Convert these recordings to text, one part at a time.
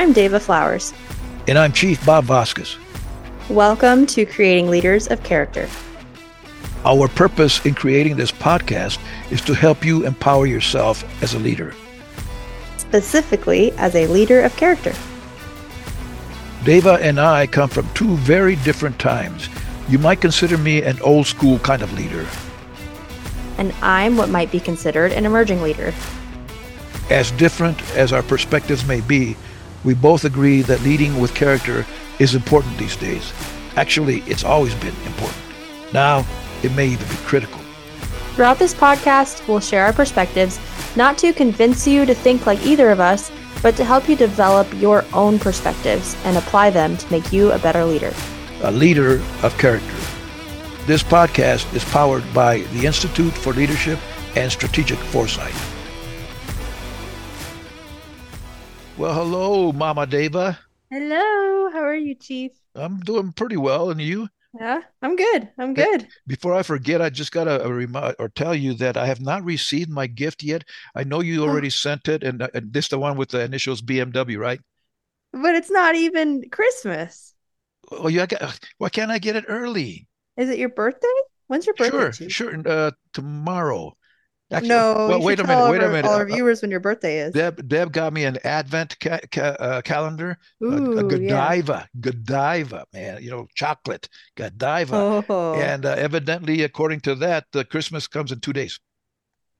I'm Dava Flowers. And I'm Chief Bob Vasquez. Welcome to Creating Leaders of Character. Our purpose in creating this podcast is to help you empower yourself as a leader, specifically as a leader of character. Dava and I come from two very different times. You might consider me an old school kind of leader. And I'm what might be considered an emerging leader. As different as our perspectives may be, we both agree that leading with character is important these days. Actually, it's always been important. Now, it may even be critical. Throughout this podcast, we'll share our perspectives, not to convince you to think like either of us, but to help you develop your own perspectives and apply them to make you a better leader. A leader of character. This podcast is powered by the Institute for Leadership and Strategic Foresight. Well, hello, Mama Dava. Hello. How are you, Chief? I'm doing pretty well. And you? Yeah, I'm good. I'm good. Before I forget, I just got to remind or tell you that I have not received my gift yet. I know you already oh. sent it, and, uh, and this the one with the initials BMW, right? But it's not even Christmas. Oh, yeah. Why can't I get it early? Is it your birthday? When's your birthday? Sure, sure. Uh, tomorrow. Actually, no, well, wait a minute. Wait a minute. All our uh, uh, viewers when your birthday is. Deb, Deb got me an Advent ca- ca- uh, calendar, Ooh, a, a Godiva, yeah. Godiva, man. You know, chocolate Godiva, oh. and uh, evidently, according to that, the Christmas comes in two days.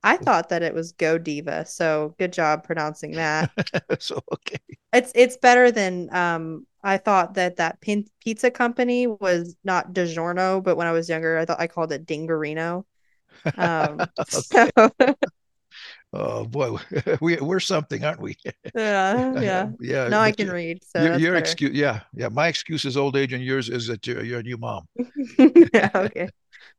I thought that it was Godiva, so good job pronouncing that. so okay, it's it's better than um. I thought that that pin- pizza company was not DiGiorno, but when I was younger, I thought I called it Dingerino. Um, so. oh boy, we we're something, aren't we? yeah, yeah, yeah. Now I can you, read. So your, your excuse, yeah, yeah. My excuse is old age, and yours is that you're, you're a new mom. yeah. Okay.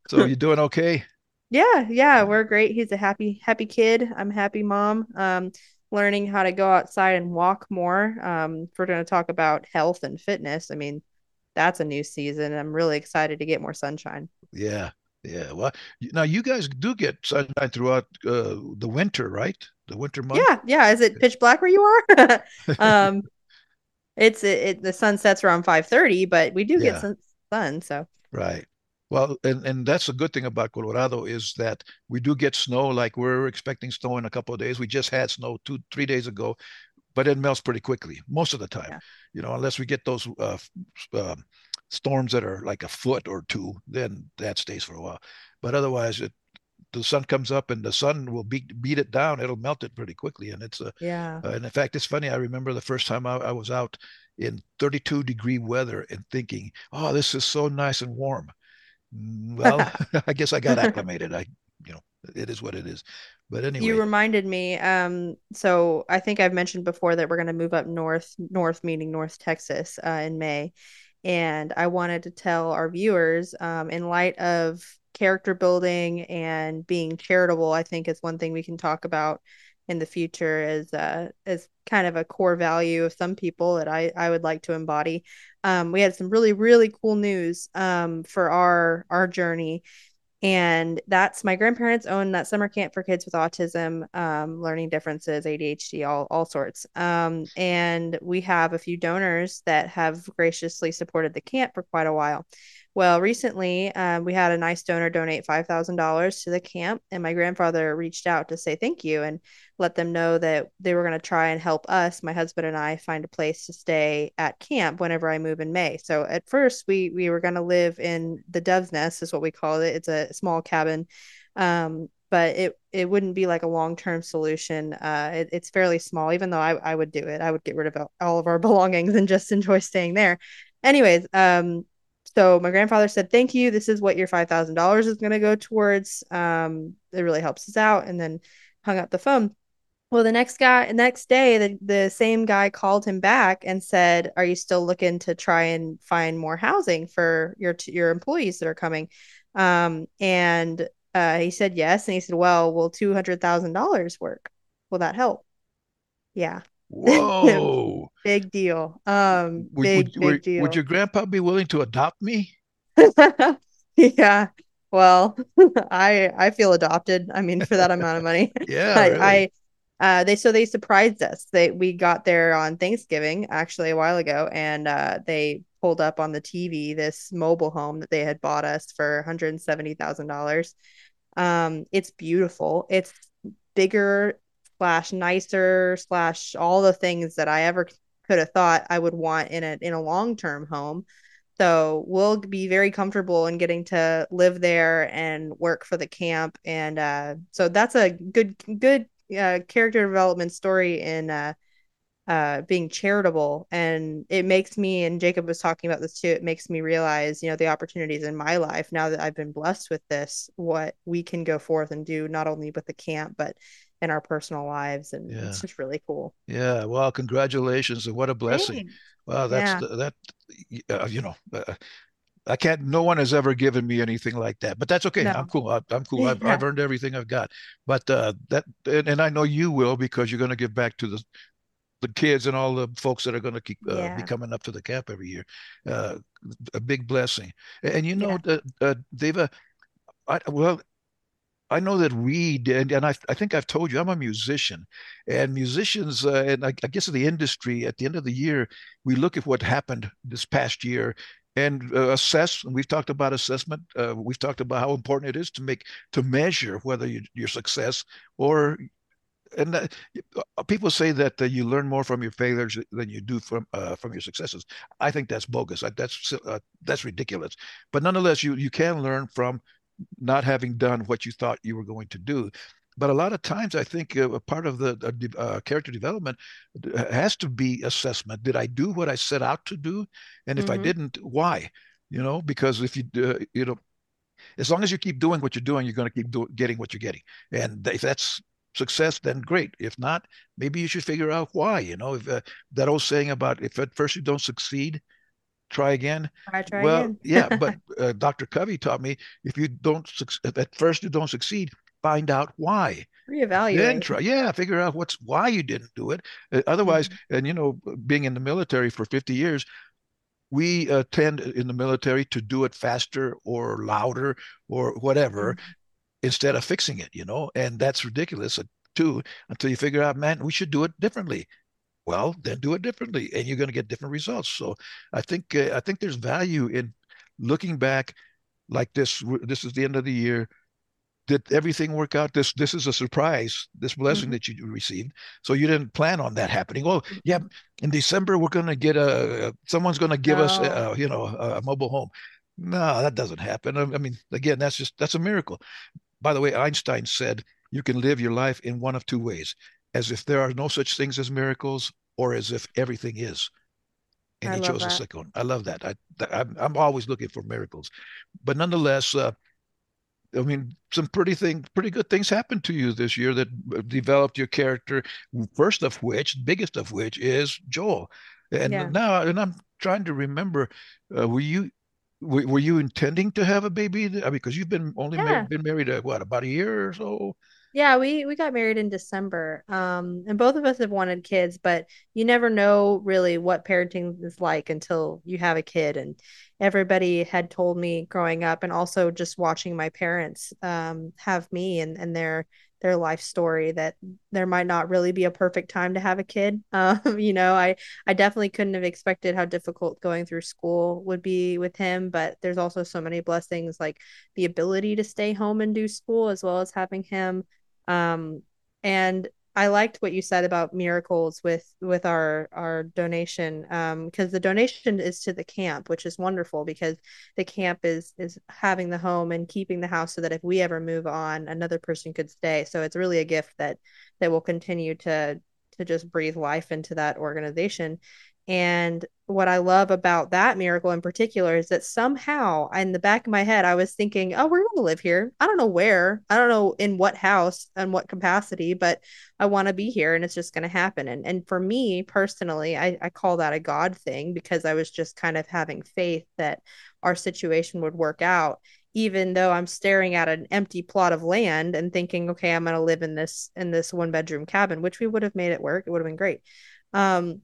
so you doing okay? Yeah, yeah, we're great. He's a happy, happy kid. I'm happy mom. Um, learning how to go outside and walk more. Um, if we're going to talk about health and fitness, I mean, that's a new season. I'm really excited to get more sunshine. Yeah, yeah. Well, now you guys do get sunshine throughout uh, the winter, right? The winter months. Yeah, yeah. Is it pitch black where you are? um, it's it, it, The sun sets around five thirty, but we do yeah. get some sun. So right. Well, and, and that's a good thing about Colorado is that we do get snow. Like we're expecting snow in a couple of days. We just had snow two, three days ago, but it melts pretty quickly most of the time. Yeah. You know, unless we get those uh, uh, storms that are like a foot or two, then that stays for a while. But otherwise, it the sun comes up and the sun will beat beat it down. It'll melt it pretty quickly, and it's a yeah. Uh, and in fact, it's funny. I remember the first time I, I was out in 32 degree weather and thinking, "Oh, this is so nice and warm." Mm, well, I guess I got acclimated. I, you know, it is what it is. But anyway, you reminded me. Um, so I think I've mentioned before that we're going to move up north, north meaning North Texas, uh, in May, and I wanted to tell our viewers, um, in light of character building and being charitable, I think is one thing we can talk about in the future as uh, kind of a core value of some people that I I would like to embody. Um, we had some really really cool news um, for our our journey and that's my grandparents own that summer camp for kids with autism um, learning differences adhd all, all sorts. Um, and we have a few donors that have graciously supported the camp for quite a while well recently um, we had a nice donor donate $5000 to the camp and my grandfather reached out to say thank you and let them know that they were going to try and help us, my husband and I, find a place to stay at camp whenever I move in May. So at first, we we were going to live in the Dove's Nest, is what we call it. It's a small cabin, um, but it it wouldn't be like a long term solution. Uh, it, it's fairly small, even though I I would do it. I would get rid of all of our belongings and just enjoy staying there. Anyways, um, so my grandfather said, "Thank you. This is what your five thousand dollars is going to go towards. Um, it really helps us out." And then hung up the phone. Well, the next guy, next day, the, the same guy called him back and said, "Are you still looking to try and find more housing for your your employees that are coming?" Um, and uh, he said yes, and he said, "Well, will two hundred thousand dollars work? Will that help?" Yeah. Whoa! big deal. Um, would, big would, big deal. Would your grandpa be willing to adopt me? yeah. Well, I I feel adopted. I mean, for that amount of money. yeah. I, really. I uh, they so they surprised us. They we got there on Thanksgiving actually a while ago, and uh, they pulled up on the TV this mobile home that they had bought us for one hundred seventy thousand dollars. Um, it's beautiful. It's bigger slash nicer slash all the things that I ever could have thought I would want in a in a long term home. So we'll be very comfortable in getting to live there and work for the camp, and uh, so that's a good good uh, character development story in uh, uh, being charitable. And it makes me, and Jacob was talking about this too, it makes me realize, you know, the opportunities in my life now that I've been blessed with this, what we can go forth and do, not only with the camp, but in our personal lives. And yeah. it's just really cool. Yeah. Well, congratulations. And what a blessing. Thanks. Wow. That's yeah. that, uh, you know, uh, I can't. No one has ever given me anything like that, but that's okay. No. I'm cool. I, am cool. I've, yeah. I've, earned everything I've got. But uh, that, and, and, I know you will because you're going to give back to the the kids and all the folks that are going to keep uh, yeah. be coming up to the camp every year. Uh, a big blessing. And you know, yeah. uh, uh, I, well, I know that we did, and I, I think I've told you I'm a musician, and musicians, uh, and I, I, guess the industry, at the end of the year, we look at what happened this past year, and uh, assess and we've talked about assessment uh, we've talked about how important it is to make to measure whether you, your success or and uh, people say that uh, you learn more from your failures than you do from uh, from your successes. I think that's bogus. That's uh, that's ridiculous. But nonetheless, you you can learn from not having done what you thought you were going to do. But a lot of times, I think uh, a part of the uh, character development has to be assessment. Did I do what I set out to do? And if mm-hmm. I didn't, why? You know, because if you, uh, you know, as long as you keep doing what you're doing, you're going to keep do- getting what you're getting. And if that's success, then great. If not, maybe you should figure out why. You know, if uh, that old saying about if at first you don't succeed, try again. Try, try well, again. yeah, but uh, Dr. Covey taught me if you don't at first you don't succeed, find out why. Reevaluate. Then try, yeah, figure out what's why you didn't do it. Uh, otherwise, mm-hmm. and you know, being in the military for 50 years, we uh, tend in the military to do it faster or louder or whatever mm-hmm. instead of fixing it, you know, and that's ridiculous uh, too until you figure out, man, we should do it differently. Well, then do it differently, and you're going to get different results. So, I think uh, I think there's value in looking back like this. This is the end of the year did everything work out? This this is a surprise, this blessing mm-hmm. that you received. So you didn't plan on that happening. Oh, yeah, in December we're going to get a someone's going to give no. us a, you know a, a, mobile home. No, that doesn't happen. I, I mean, again, that's just that's a miracle. By the way, Einstein said you can live your life in one of two ways: as if there are no such things as miracles, or as if everything is. And I he chose that. the second one. I love that. I, I'm, I'm always looking for miracles, but nonetheless. Uh, I mean, some pretty thing, pretty good things happened to you this year that uh, developed your character. First of which, biggest of which, is Joel. And yeah. now, and I'm trying to remember, uh, were you were, were, you intending to have a baby? I mean, because you've been only yeah. been married a, what about a year or so? Yeah, we we got married in December. Um, and both of us have wanted kids, but you never know really what parenting is like until you have a kid. And everybody had told me growing up, and also just watching my parents um, have me and and their their life story that there might not really be a perfect time to have a kid. Um, you know, I I definitely couldn't have expected how difficult going through school would be with him, but there's also so many blessings like the ability to stay home and do school as well as having him um, and I liked what you said about miracles with with our our donation. Um because the donation is to the camp which is wonderful because the camp is is having the home and keeping the house so that if we ever move on another person could stay. So it's really a gift that that will continue to to just breathe life into that organization and what I love about that miracle in particular is that somehow in the back of my head, I was thinking, oh, we're going to live here. I don't know where, I don't know in what house and what capacity, but I want to be here and it's just going to happen. And, and for me personally, I, I call that a God thing because I was just kind of having faith that our situation would work out even though I'm staring at an empty plot of land and thinking, okay, I'm going to live in this in this one bedroom cabin, which we would have made it work. It would have been great. Um,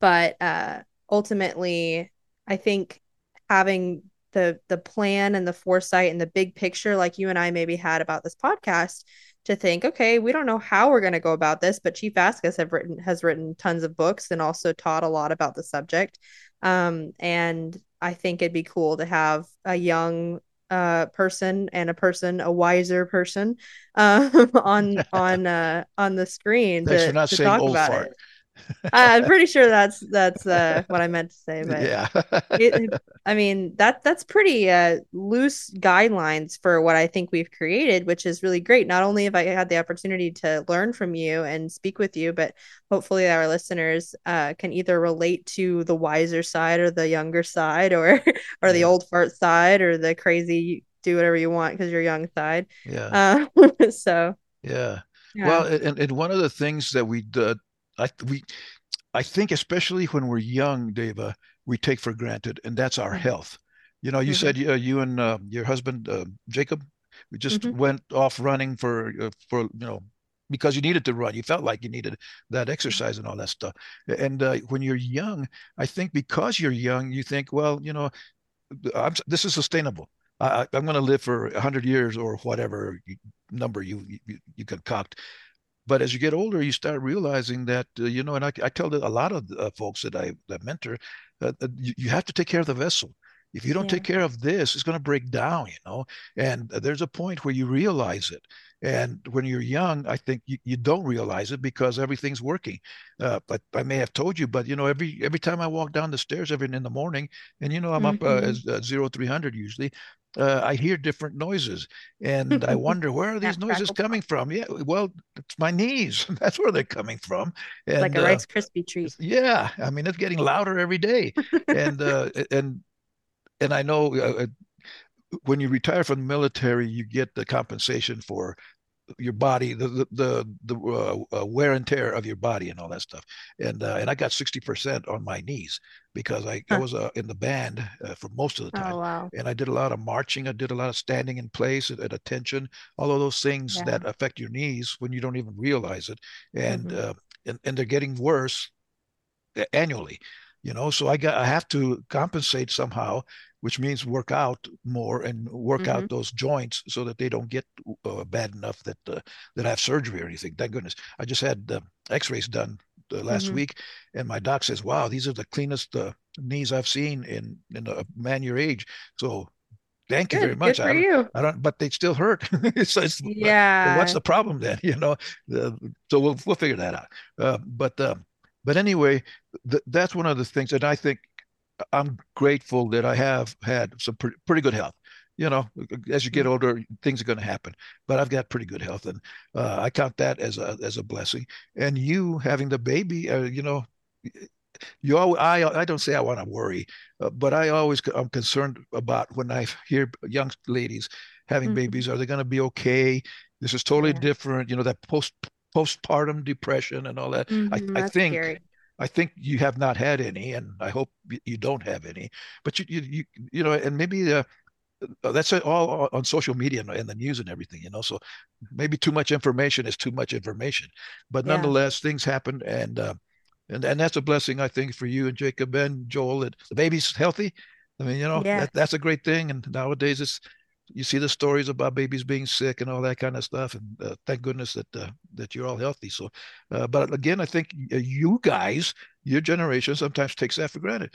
but uh, ultimately, I think having the the plan and the foresight and the big picture, like you and I maybe had about this podcast, to think, okay, we don't know how we're going to go about this, but Chief Vasquez have written has written tons of books and also taught a lot about the subject. Um, and I think it'd be cool to have a young uh person and a person a wiser person um on on uh on the screen Thanks to, for not to saying talk old about fart. it I'm pretty sure that's that's uh what I meant to say but Yeah. it, I mean that that's pretty uh loose guidelines for what I think we've created which is really great not only have I had the opportunity to learn from you and speak with you but hopefully our listeners uh can either relate to the wiser side or the younger side or or the old fart side or the crazy do whatever you want because you're young side Yeah. uh so Yeah. yeah Well, and, and one of the things that we did, I we I think especially when we're young, Dava, we take for granted, and that's our hmm health. You know, you hmm said uh, you and uh, your husband uh, Jacob, we just hmm went off running for uh, for you know because you needed to run. You felt like you needed that exercise and all that stuff. And uh, when you're young, I think because you're young, you think, well, you know, I'm, this is sustainable. I, I'm going to live for 100 years or whatever number you, you you concoct. But as you get older, you start realizing that uh, you know, and I, I tell a lot of uh, folks that I that mentor, uh, uh, you, you have to take care of the vessel. If you don't yeah take care of this, it's going to break down, you know. And there's a point where you realize it. And when you're young, I think you, you don't realize it because everything's working. Uh, but I may have told you, but you know, every every time I walk down the stairs every in the morning, and you know, I'm up uh, hmm as uh, zero three hundred usually, uh, I hear different noises, and I wonder where are these noises coming from? Yeah, well, it's my knees. That's where they're coming from. like And a uh, Rice Krispie treat yeah, I mean, it's getting louder every day. And uh, and and I know uh, when you retire from the military, you get the compensation for your body, the the the, the uh, uh, wear and tear of your body and all that stuff. And uh, and I got sixty percent on my knees because I I was uh, in the band uh, for most of the time, oh wow and I did a lot of marching. I did a lot of standing in place at, at attention. All of those things yeah that affect your knees when you don't even realize it, and hmm uh, and and they're getting worse annually you know so i got i have to compensate somehow which means work out more and work out hmm those joints so that they don't get uh, bad enough that uh, that I have surgery or anything. Thank goodness. I just had uh, X-rays done last hmm week, and my doc says, "Wow, these are the cleanest uh, knees I've seen in in a man your age." So thank you very good good much. for I don't, you I don't, but they still hurt. so it's, well, what's the problem then? You know, so we'll we'll figure that out. Uh, but um, but anyway, th- that's one of the things that I think I'm grateful that I have had some pretty, pretty good health. You know, as you get hmm older, things are going to happen, but I've got pretty good health, and uh, I count that as a as a blessing. And you having the baby, uh, you know, you always, I I don't say I want to worry, uh, but I always I'm concerned about when I hear young ladies having hmm babies. Are they going to be okay? This is totally yeah different. You know that post postpartum depression and all that. I hmm I that's think scary I think you have not had any, and I hope you don't have any. But you you you, you know, and maybe uh, that's all on social media and the news and everything, you know. So maybe too much information is too much information, but yeah nonetheless, things happen, and uh, and and that's a blessing, I think, for you and Jacob and Joel that the baby's healthy. I mean, you know, yeah that that's a great thing. And nowadays, it's you see the stories about babies being sick and all that kind of stuff. And uh, thank goodness that uh, that you're all healthy. So, uh, but again, I think you guys, your generation, sometimes takes that for granted.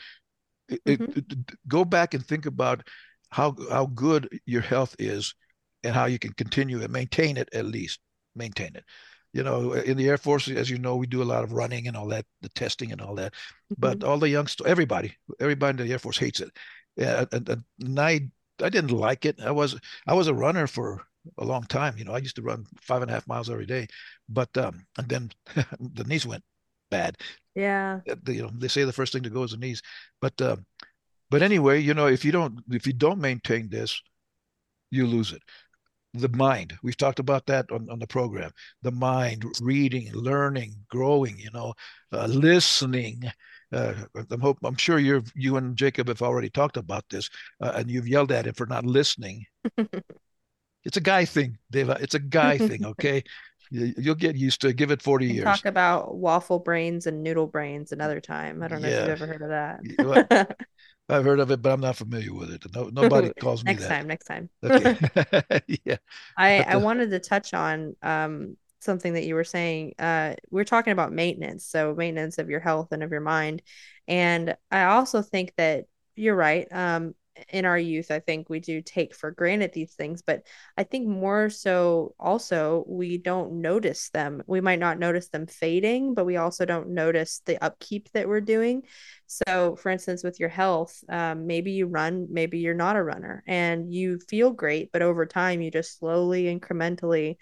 It, it, it, go back and think about how how good your health is and how you can continue and maintain it at least maintain it you know in the air force as you know we do a lot of running and all that the testing and all that but hmm all the youngsters everybody everybody in the air force hates it yeah, and, and I I didn't like it. I was I was a runner for a long time. You know, I used to run five and a half miles every day, but um, and then the knees went bad. yeah The, you know, they say the first thing to go is the knees, but uh, but anyway, you know, if you don't if you don't maintain this, you lose it. The mind, we've talked about that on, on the program. The mind, reading, learning, growing, you know, uh, listening. Uh, I'm hope I'm sure you're you and Jacob have already talked about this, uh, and you've yelled at him for not listening. It's a guy thing, Dave. It's a guy thing. Okay, you, you'll get used to it. Give it 40 years. talk about waffle brains and noodle brains another time. I don't know if you've ever heard of Well, that. I've heard of it, but I'm not familiar with it. No, nobody calls me next that. time, next time. Okay. yeah. I I uh, wanted to touch on um something that you were saying. Uh, we're talking about maintenance, so maintenance of your health and of your mind. And I also think that you're right. Um, in our youth, I think we do take for granted these things, but I think more so also we don't notice them. We might not notice them fading, but we also don't notice the upkeep that we're doing. So, for instance, with your health, um, maybe you run, maybe you're not a runner, and you feel great, but over time, you just slowly, incrementally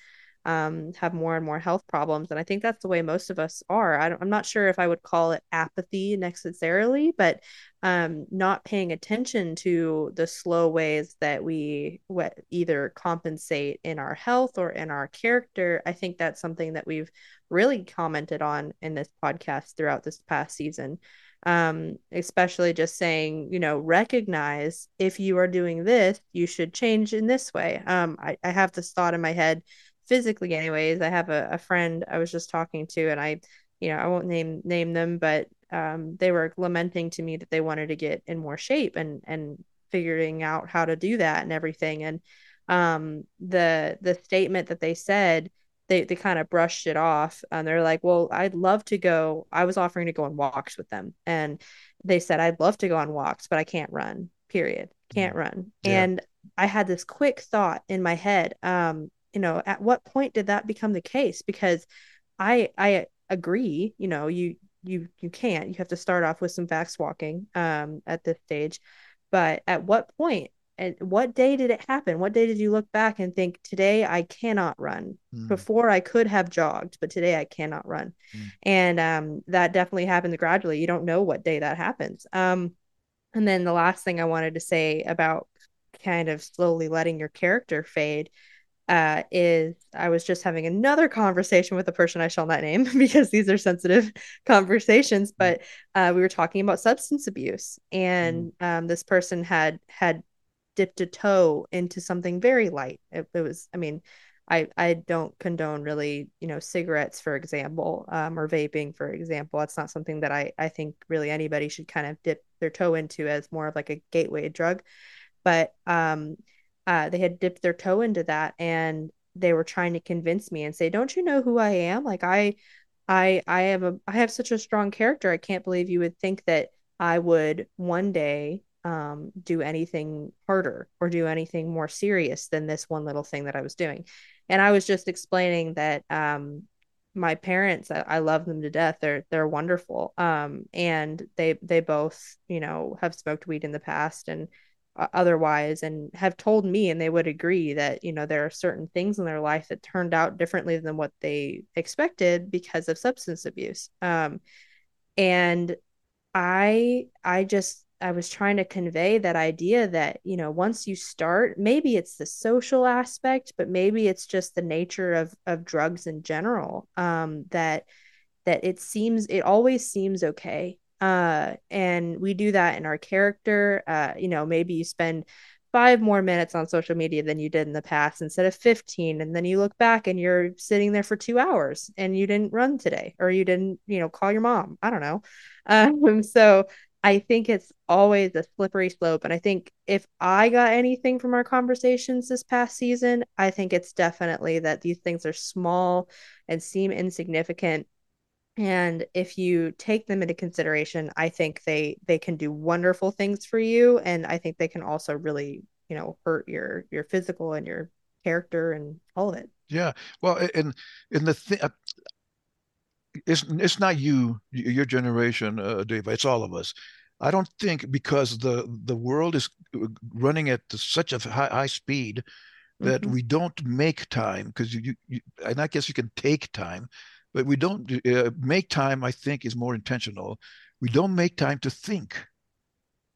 um, have more and more health problems. And I think that's the way most of us are. I am not sure if I would call it apathy necessarily, but um, not paying attention to the slow ways that we either compensate in our health or in our character. I think that's something that we've really commented on in this podcast throughout this past season um, especially just saying, you know, recognize if you are doing this, you should change in this way. Um, I, I have this thought in my head physically anyways. I have a, a friend I was just talking to and I, you know, I won't name name them, but um, they were lamenting to me that they wanted to get in more shape and and figuring out how to do that and everything. And um, the the statement that they said they they kind of brushed it off and they're like, "Well, I'd love to go. I was offering to go on walks with them." And they said, "I'd love to go on walks, but I can't run." Period. Can't run. yeah. And I had this quick thought in my head. Um, you know, at what point did that become the case? Because I I agree, you know, you you you can't. You have to start off with some fast walking um at this stage. But at what point and what day did it happen? What day did you look back and think, today I cannot run? Mm, Before I could have jogged, but today I cannot run. mm, And um, that definitely happens gradually. You don't know what day that happens. Um, and then the last thing I wanted to say about kind of slowly letting your character fade uh, is I was just having another conversation with a person I shall not name because these are sensitive conversations, mm, but uh, we were talking about substance abuse, and um, this person had had dipped a toe into something very light. It, it was, I mean, I I don't condone really, you know, cigarettes, for example, um, or vaping, for example. That's not something that I I think really anybody should kind of dip their toe into as more of like a gateway drug. But um, uh, they had dipped their toe into that, and they were trying to convince me and say, "Don't you know who I am? Like I, I, I have a I have such a strong character. I can't believe you would think that I would one day." um, do anything harder or do anything more serious than this one little thing that I was doing. And I was just explaining that um, my parents, I, I, love them to death. They're they're wonderful. Um, and they they both, you know, have smoked weed in the past and otherwise, and have told me, and they would agree that you know there are certain things in their life that turned out differently than what they expected because of substance abuse. Um, and I I just I was trying to convey that idea that, you know, once you start, maybe it's the social aspect, but maybe it's just the nature of of drugs in general. Um, that that it seems it always seems okay. Uh, and we do that in our character. Uh, you know, maybe you spend five more minutes on social media than you did in the past instead of 15 and then you look back and you're sitting there for two hours and you didn't run today or you didn't you know call your mom i don't know um so i think it's always a slippery slope and i think if i got anything from our conversations this past season i think it's definitely that these things are small and seem insignificant and if you take them into consideration i think they they can do wonderful things for you and i think they can also really you know hurt your your physical and your character and all of it yeah. Well, and and the thing, it's it's not you, your generation, uh, Dave. It's all of us. I don't think because the the world is uh, running at such a high, high speed that mm-hmm. we don't make time because you, you, and I guess you can take time, but we don't uh, make time. I think is more intentional. We don't make time to think.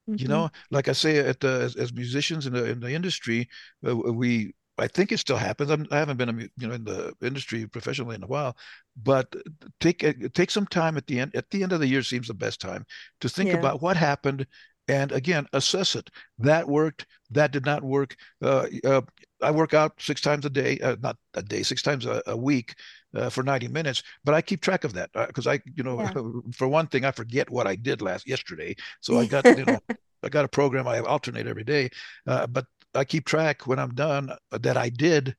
Mm-hmm. You know, like I say, at the, as, as musicians in the in the industry, uh, we I think it still happens. I'm, I have not been, a, you know, in the industry professionally in a while, but take take some time at the end. At the end of the year seems the best time to think yeah. about what happened, and again assess it. That worked. That did not work. Uh, uh, I work out six times a day, uh, not a day, six times a, a week. Uh, for 90 minutes, but I keep track of that because uh, I, you know, yeah. for one thing, I forget what I did last yesterday. So I got, you know, I got a program I alternate every day, uh, but I keep track when I'm done that I did,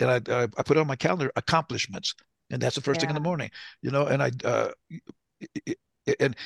and I, I put on my calendar accomplishments, and that's the first yeah. thing in the morning, you know, and I, uh, and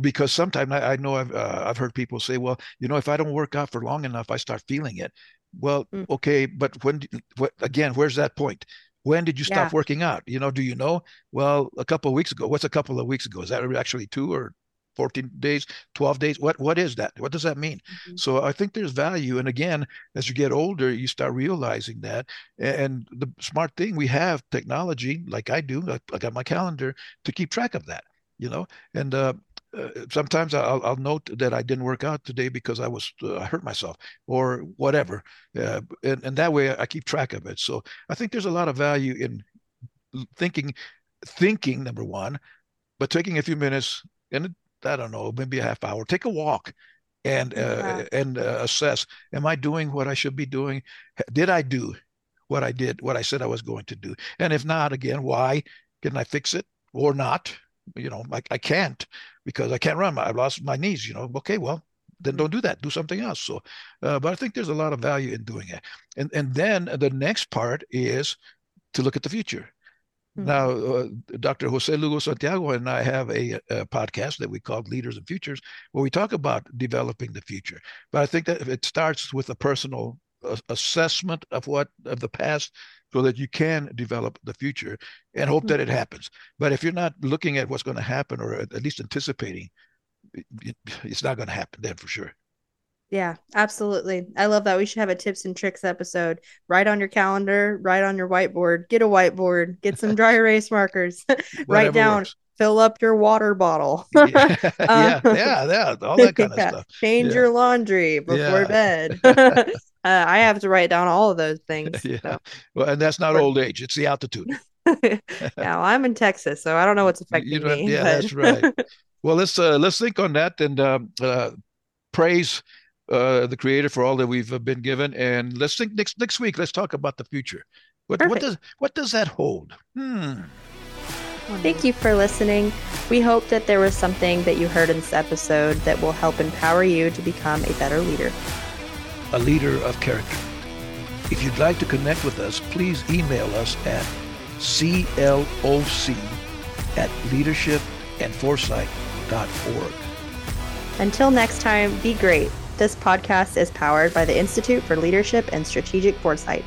because sometimes I, I, know I've uh, I've heard people say, well, you know, if I don't work out for long enough, I start feeling it. Well, mm. okay, but when what, again, where's that point? When did you stop yeah. working out? You know, do you know? Well, a couple of weeks ago. What's a couple of weeks ago? Is that actually two or 14 days, 12 days? What what is that? What does that mean? Mm-hmm. So I think there's value. And again, as you get older, you start realizing that. And the smart thing, we have technology, like I do. I, got my calendar to keep track of that. You know, and uh, uh, sometimes I'll, I'll, note that I didn't work out today because I was uh, I hurt myself or whatever, uh, and and that way I keep track of it. So I think there's a lot of value in thinking, thinking number one, but taking a few minutes and I don't know maybe a half hour, take a walk, and uh, yeah. and uh, assess: Am I doing what I should be doing? Did I do what I did, what I said I was going to do? And if not, again, why? Can I fix it or not? You know, I, I can't because I can't run. I've lost my knees. You know, okay, well, then don't do that. Do something else. So, uh, but I think there's a lot of value in doing it. And and then the next part is to look at the future. Mm-hmm. Now, uh, Dr. Jose Lugo Santiago and I have a, a, podcast that we call Leaders and Futures, where we talk about developing the future. But I think that it starts with a personal assessment of what of the past so that you can develop the future and hope that it mm-hmm. happens. But if you're not looking at what's going to happen or at least anticipating, it's not going to happen then for sure. Yeah, absolutely. I love that. We should have a tips and tricks episode. Write on your calendar, write on your whiteboard, get a whiteboard, get some dry erase markers, write down, works. fill up your water bottle. yeah, yeah, yeah, all that kind yeah. of stuff. Change yeah. your laundry before bed. Uh, I have to write down all of those things. yeah. So. Well, and that's not old age; it's the altitude. now I'm in Texas, so I don't know what's affecting you know, me. Yeah, but... that's right. well, let's uh, let's think on that and um, uh, praise uh, the Creator for all that we've uh, been given, and let's think next next week. Let's talk about the future. What Perfect. what does what does that hold? Hmm. Thank you for listening. We hope that there was something that you heard in this episode that will help empower you to become a better leader a leader of character. If you'd like to connect with us, please email us at cloc at leadershipandforesight.org. Until next time, be great. This podcast is powered by the Institute for Leadership and Strategic Foresight.